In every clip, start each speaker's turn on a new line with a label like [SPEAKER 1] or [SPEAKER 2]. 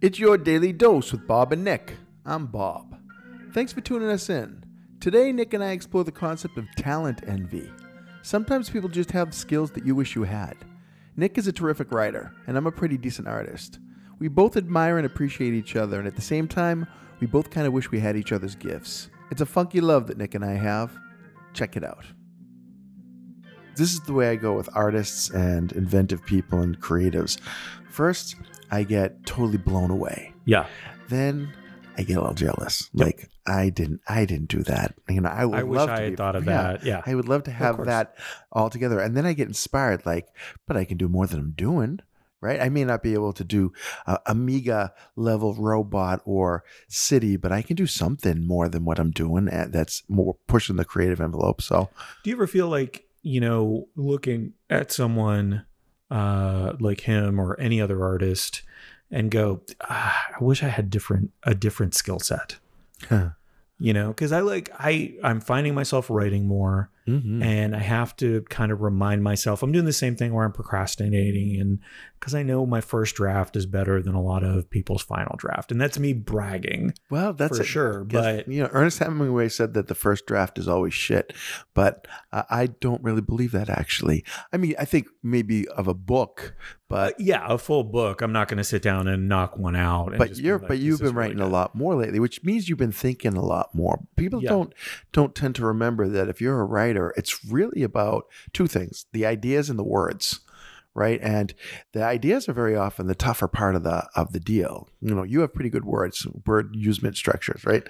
[SPEAKER 1] It's your daily dose with Bob and Nick. I'm Bob. Thanks for tuning us in. Today, Nick and I explore the concept of talent envy. Sometimes people just have skills that you wish you had. Nick is a terrific writer, and I'm a pretty decent artist. We both admire and appreciate each other, and at the same time, we both kind of wish we had each other's gifts. It's a funky love that Nick and I have. Check it out. This is the way I go with artists and inventive people and creatives. First, I get totally blown away.
[SPEAKER 2] Yeah.
[SPEAKER 1] Then I get a little jealous. Like I didn't, I didn't do that. You know, I would
[SPEAKER 2] I wish
[SPEAKER 1] love
[SPEAKER 2] I
[SPEAKER 1] to
[SPEAKER 2] had
[SPEAKER 1] be-
[SPEAKER 2] thought of
[SPEAKER 1] yeah,
[SPEAKER 2] that. Yeah.
[SPEAKER 1] I would love to have that all together. And then I get inspired. Like, but I can do more than I'm doing. Right? I may not be able to do a Amiga level robot or city, but I can do something more than what I'm doing. And that's more pushing the creative envelope. So
[SPEAKER 2] Do you ever feel like, you know, looking at someone uh like him or any other artist and go, ah, I wish I had different a different skill set.
[SPEAKER 1] Huh.
[SPEAKER 2] You know, because I like I I'm finding myself writing more
[SPEAKER 1] mhm.
[SPEAKER 2] and I have to kind of remind myself I'm doing the same thing where I'm procrastinating and because I know my first draft is better than a lot of people's final draft. And that's me bragging.
[SPEAKER 1] Well, that's
[SPEAKER 2] for
[SPEAKER 1] it.
[SPEAKER 2] sure, but-
[SPEAKER 1] you know, Ernest Hemingway said that the first draft is always shit, but uh, I don't really believe that. Actually, I mean, I think maybe of a book, but
[SPEAKER 2] yeah, a full book. I'm not going to sit down and knock one out.
[SPEAKER 1] but you're
[SPEAKER 2] like,
[SPEAKER 1] but you've been
[SPEAKER 2] really
[SPEAKER 1] writing a lot more lately, which means you've been thinking a lot more. People
[SPEAKER 2] Yeah.
[SPEAKER 1] don't don't tend to remember that if you're a writer, it's really about two things: the ideas and the words. Right, and the ideas are very often the tougher part of the of the deal. You know, you have pretty good words, word usement structures, right?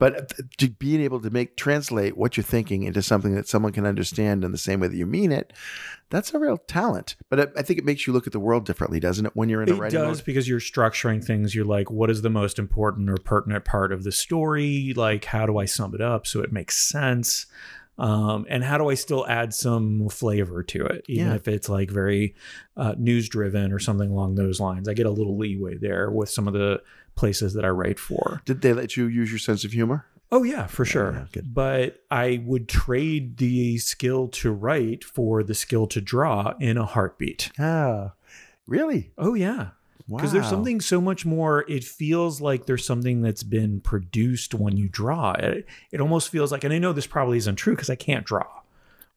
[SPEAKER 1] But to being able to make translate what you're thinking into something that someone can understand in the same way that you mean it, that's a real talent. But I, I think it makes you look at the world differently, doesn't it? When you're in a
[SPEAKER 2] It
[SPEAKER 1] writing
[SPEAKER 2] does
[SPEAKER 1] mode?
[SPEAKER 2] because you're structuring things. You're like, what is the most important or pertinent part of the story? Like, how do I sum it up so it makes sense? Um, and how do I still add some flavor to it, even
[SPEAKER 1] Yeah.
[SPEAKER 2] if it's like very uh, news driven or something along those lines? I get a little leeway there with some of the places that I write for.
[SPEAKER 1] Did they let you use your sense of humor?
[SPEAKER 2] Oh yeah, for sure.
[SPEAKER 1] yeah.
[SPEAKER 2] But I would trade the skill to write for the skill to draw in a heartbeat.
[SPEAKER 1] Ah, really?
[SPEAKER 2] Oh yeah.
[SPEAKER 1] Wow.
[SPEAKER 2] Because there's something so much more. It feels like there's something that's been produced when you draw. It, it almost feels like, and I know this probably isn't true because I can't draw,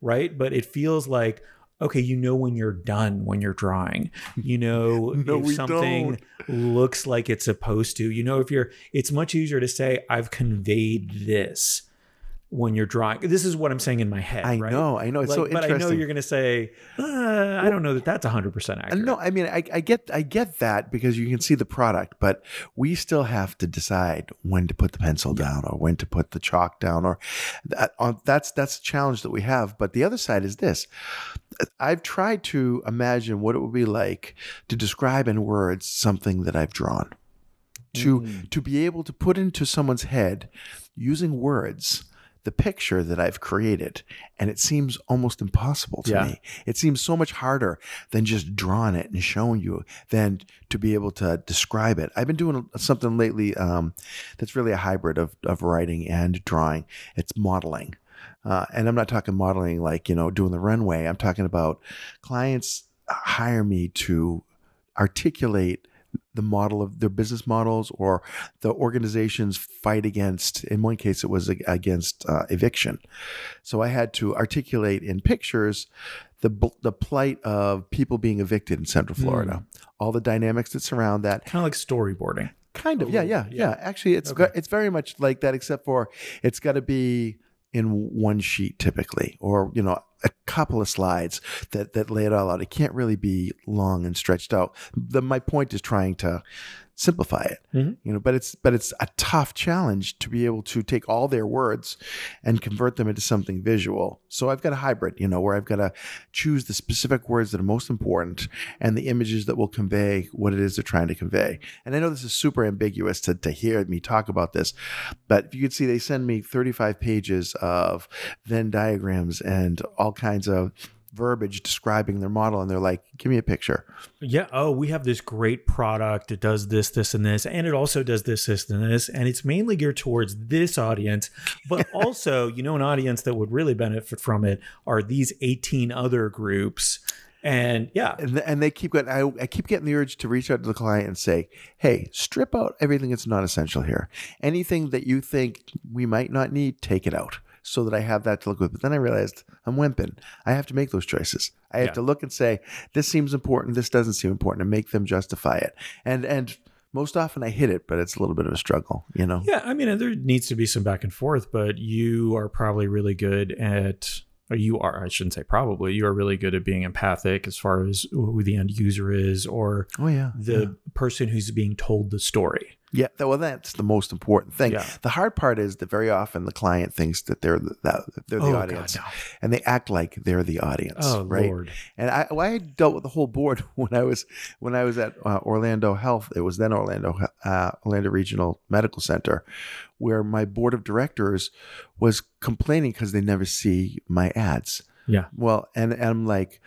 [SPEAKER 2] right? But it feels like, okay, you know when you're done when you're drawing. You know
[SPEAKER 1] No,
[SPEAKER 2] if something looks like it's supposed to. You know if you're. It's much easier to say I've conveyed this when you're drawing. This is what I'm saying in my head.
[SPEAKER 1] I
[SPEAKER 2] right?
[SPEAKER 1] know, I know. It's
[SPEAKER 2] Like,
[SPEAKER 1] so
[SPEAKER 2] but I know you're going to say, uh, I don't know that that's 100 percent
[SPEAKER 1] Uh,
[SPEAKER 2] accurate.
[SPEAKER 1] No, I mean I, I get I get that because you can see the product, but we still have to decide when to put the pencil down or when to put the chalk down, or that, on, that's that's a challenge that we have. But the other side is this: I've tried to imagine what it would be like to describe in words something that I've drawn, to to be able to put into someone's head using words the picture that I've created, and it seems almost impossible to
[SPEAKER 2] Yeah.
[SPEAKER 1] me. It seems so much harder than just drawing it and showing you than to be able to describe it. I've been doing something lately um, that's really a hybrid of, of writing and drawing. It's modeling. Uh, and I'm not talking modeling like, you know, doing the runway. I'm talking about clients hire me to articulate the model of their business models or the organization's fight against in one case it was against uh, eviction so i had to articulate in pictures the the plight of people being evicted in central florida all the dynamics that surround that
[SPEAKER 2] kind of like storyboarding.
[SPEAKER 1] kind of yeah yeah yeah
[SPEAKER 2] yeah.
[SPEAKER 1] actually it's
[SPEAKER 2] Okay.
[SPEAKER 1] it's very much like that except for it's got to be in one sheet typically or you know a couple of slides that that lay it all out. It can't really be long and stretched out. The my point is trying to simplify it
[SPEAKER 2] Mhm.
[SPEAKER 1] you know but it's but it's a tough challenge to be able to take all their words and convert them into something visual so i've got a hybrid you know where i've got to choose the specific words that are most important and the images that will convey what it is they're trying to convey and i know this is super ambiguous to, to hear me talk about this but if you could see they send me 35 pages of venn diagrams and all kinds of verbiage describing their model and they're like give me a picture
[SPEAKER 2] Yeah. Oh, we have this great product. It does this, this, and this, and it also does this, this, and this, and it's mainly geared towards this audience. But also, you know, an audience that would really benefit from it are these 18 other groups. And yeah,
[SPEAKER 1] and, and they keep getting I, I keep getting the urge to reach out to the client and say hey strip out everything that's not essential here anything that you think we might not need take it out so that i have that to look with but then i realized i'm wimping i have to make those choices i have
[SPEAKER 2] Yeah.
[SPEAKER 1] to look and say this seems important this doesn't seem important and make them justify it and and most often i hit it but it's a little bit of a struggle you know
[SPEAKER 2] Yeah, I mean, there needs to be some back and forth, but you are probably really good at, you are, I shouldn't say probably, you are really good at being empathic as far as who the end user is or
[SPEAKER 1] oh yeah
[SPEAKER 2] the
[SPEAKER 1] yeah.
[SPEAKER 2] person who's being told the story.
[SPEAKER 1] Yeah, well, that's the most important thing.
[SPEAKER 2] Yeah.
[SPEAKER 1] The hard part is that very often the client thinks that they're the, that they're the
[SPEAKER 2] Oh,
[SPEAKER 1] audience,
[SPEAKER 2] God, no.
[SPEAKER 1] and they act like they're the audience.
[SPEAKER 2] Oh,
[SPEAKER 1] right?
[SPEAKER 2] Lord.
[SPEAKER 1] And I, well, I dealt with the whole board when I was when I was at uh, Orlando Health. It was then Orlando uh, Orlando Regional Medical Center, where my board of directors was complaining because they never see my ads.
[SPEAKER 2] Yeah.
[SPEAKER 1] Well, and, and I'm like,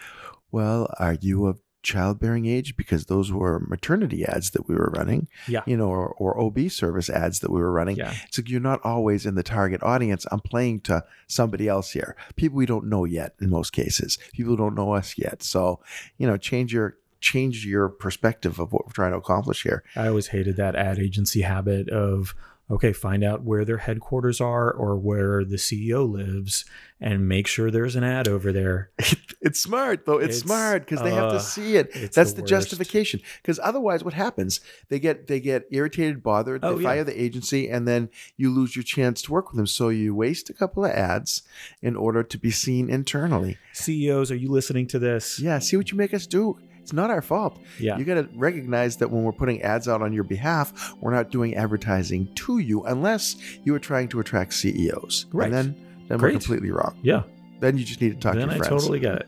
[SPEAKER 1] well, are you of childbearing age? Because those were maternity ads that we were running,
[SPEAKER 2] Yeah.
[SPEAKER 1] you know, or, or OB service ads that we were running.
[SPEAKER 2] Yeah.
[SPEAKER 1] It's like you're not always in the target audience. I'm playing to somebody else here, people we don't know yet in most cases, people don't know us yet. So, you know, change your change your perspective of what we're trying to accomplish here.
[SPEAKER 2] I always hated that ad agency habit of, okay, find out where their headquarters are or where the CEO lives and make sure there's an ad over there.
[SPEAKER 1] it's smart though. It's,
[SPEAKER 2] It's,
[SPEAKER 1] smart because they have to
[SPEAKER 2] uh,
[SPEAKER 1] see it. That's
[SPEAKER 2] the
[SPEAKER 1] the, justification. Because otherwise, what happens? They get they get irritated, bothered.
[SPEAKER 2] Oh,
[SPEAKER 1] they
[SPEAKER 2] yeah.
[SPEAKER 1] fire the agency, and then you lose your chance to work with them. So you waste a couple of ads in order to be seen internally.
[SPEAKER 2] CEOs, are you listening to this?
[SPEAKER 1] Yeah, see what you make us do. It's not our fault.
[SPEAKER 2] Yeah.
[SPEAKER 1] You got to recognize that when we're putting ads out on your behalf, we're not doing advertising to you unless you are trying to attract CEOs.
[SPEAKER 2] Right.
[SPEAKER 1] And then, then we're completely wrong.
[SPEAKER 2] Yeah.
[SPEAKER 1] Then you just need to talk
[SPEAKER 2] then
[SPEAKER 1] to
[SPEAKER 2] I
[SPEAKER 1] your friends.
[SPEAKER 2] totally get it.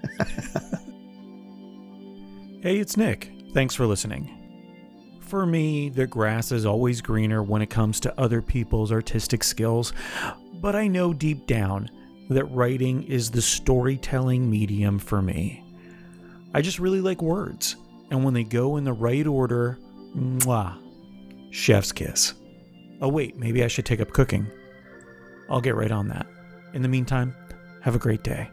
[SPEAKER 2] hey, it's Nick. Thanks for listening. For me, the grass is always greener when it comes to other people's artistic skills, but I know deep down that writing is the storytelling medium for me. I just really like words, and when they go in the right order, mwah, chef's kiss. Oh, wait, maybe I should take up cooking. I'll get right on that. In the meantime, have a great day.